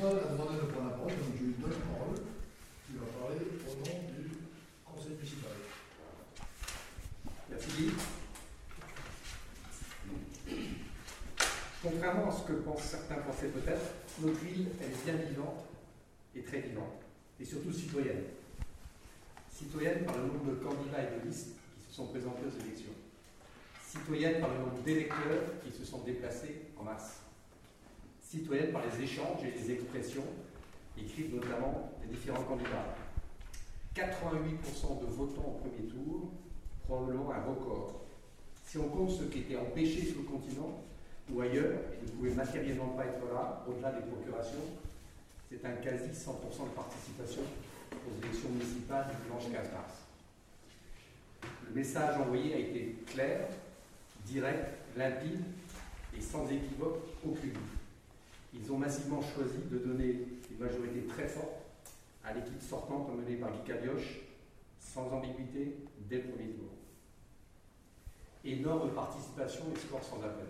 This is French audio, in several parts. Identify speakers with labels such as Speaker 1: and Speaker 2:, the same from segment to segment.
Speaker 1: Guzman a demandé de prendre la parole, donc je lui donne la parole. Il va parler au nom du conseil municipal.
Speaker 2: Merci. Contrairement à ce que pensent certains Français peut-être, notre ville, est bien vivante et très vivante, et surtout citoyenne. Citoyenne par le nombre de candidats et de listes qui se sont présentés aux élections. Citoyenne par le nombre d'électeurs qui se sont déplacés en masse Citoyenne par les échanges et les expressions écrites notamment des différents candidats. 88% de votants au premier tour, probablement un record. Si on compte ceux qui étaient empêchés sur le continent ou ailleurs et ne pouvaient matériellement pas être là, au-delà des procurations, c'est un quasi 100% de participation aux élections municipales du dimanche 15 mars. Le message envoyé a été clair, direct, limpide et sans équivoque aucune. Ils ont massivement choisi de donner une majorité très forte à l'équipe sortante menée par Guy Calioche, sans ambiguïté, dès le premier tour. Énorme participation et score sans appel.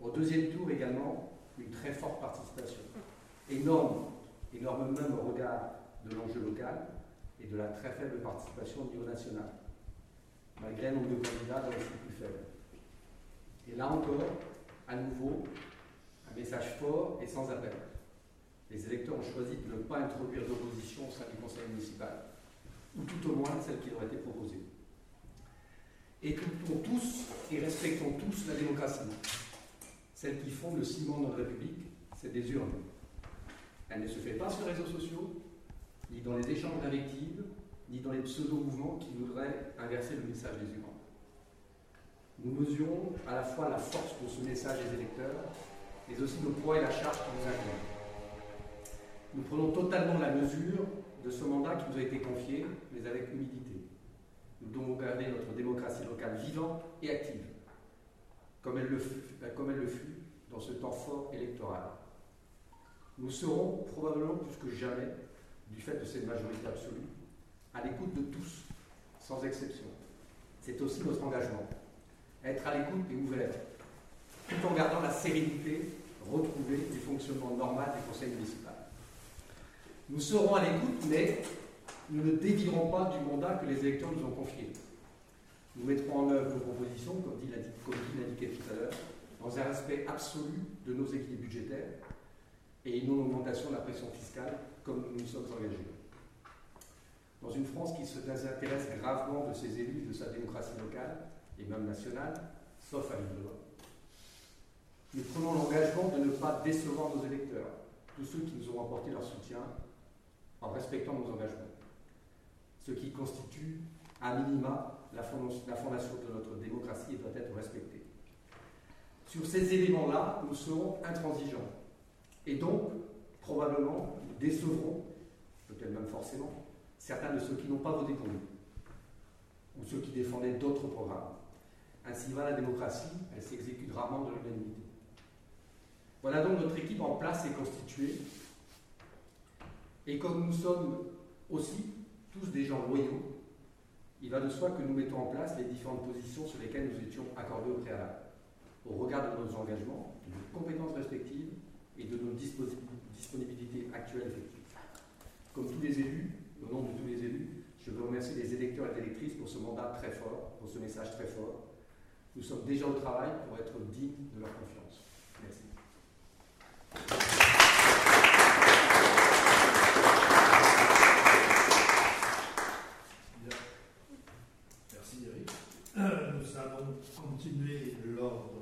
Speaker 2: Au deuxième tour également, une très forte participation. Énorme, énorme même au regard de l'enjeu local et de la très faible participation au niveau national, malgré un nombre de candidats dans aussi plus faible. Et là encore, à nouveau, message fort et sans appel les électeurs ont choisi de ne pas introduire d'opposition au sein du conseil municipal, ou tout au moins celle qui leur a été proposée. Écoutons tous et respectons tous la démocratie. Celle qui fonde le ciment de notre République, c'est des urnes. Elle ne se fait pas sur les réseaux sociaux, ni dans les échanges d'invectives, ni dans les pseudo-mouvements qui voudraient inverser le message des urnes. Nous mesurons à la fois la force de ce message des électeurs, mais aussi le poids et la charge qui nous incombe. Nous prenons totalement la mesure de ce mandat qui nous a été confié, mais avec humilité. Nous devons garder notre démocratie locale vivante et active, comme elle le fut, comme elle le fut dans ce temps fort électoral. Nous serons probablement plus que jamais, du fait de cette majorité absolue, à l'écoute de tous, sans exception. C'est aussi notre engagement. Être à l'écoute et ouvert, tout en gardant la sérénité retrouvée du fonctionnement normal du conseil municipal. Nous serons à l'écoute, mais nous ne dévierons pas du mandat que les électeurs nous ont confié. Nous mettrons en œuvre nos propositions, comme dit l'indiquait tout à l'heure, dans un respect absolu de nos équilibres budgétaires et une augmentation de la pression fiscale, comme nous nous sommes engagés. Dans une France qui se désintéresse gravement de ses élus, de sa démocratie locale et même nationale, sauf à l'île nous prenons l'engagement de ne pas décevoir nos électeurs, tous ceux qui nous ont apporté leur soutien en respectant nos engagements. Ce qui constitue, à minima, la fondation de notre démocratie et doit être respectée. Sur ces éléments-là, nous serons intransigeants. Et donc, probablement, nous décevrons, peut-être même forcément, certains de ceux qui n'ont pas voté pour nous, ou ceux qui défendaient d'autres programmes. Ainsi va la démocratie, elle s'exécute rarement de l'unanimité. Voilà donc notre équipe en place et constituée, et comme nous sommes aussi tous des gens loyaux, il va de soi que nous mettons en place les différentes positions sur lesquelles nous étions accordés au préalable, au regard de nos engagements, de nos compétences respectives et de nos disponibilités actuelles effectives. Comme tous les élus, au nom de tous les élus, je veux remercier les électeurs et électrices pour ce mandat très fort, pour ce message très fort. Nous sommes déjà au travail pour être dignes de leur confiance. Merci.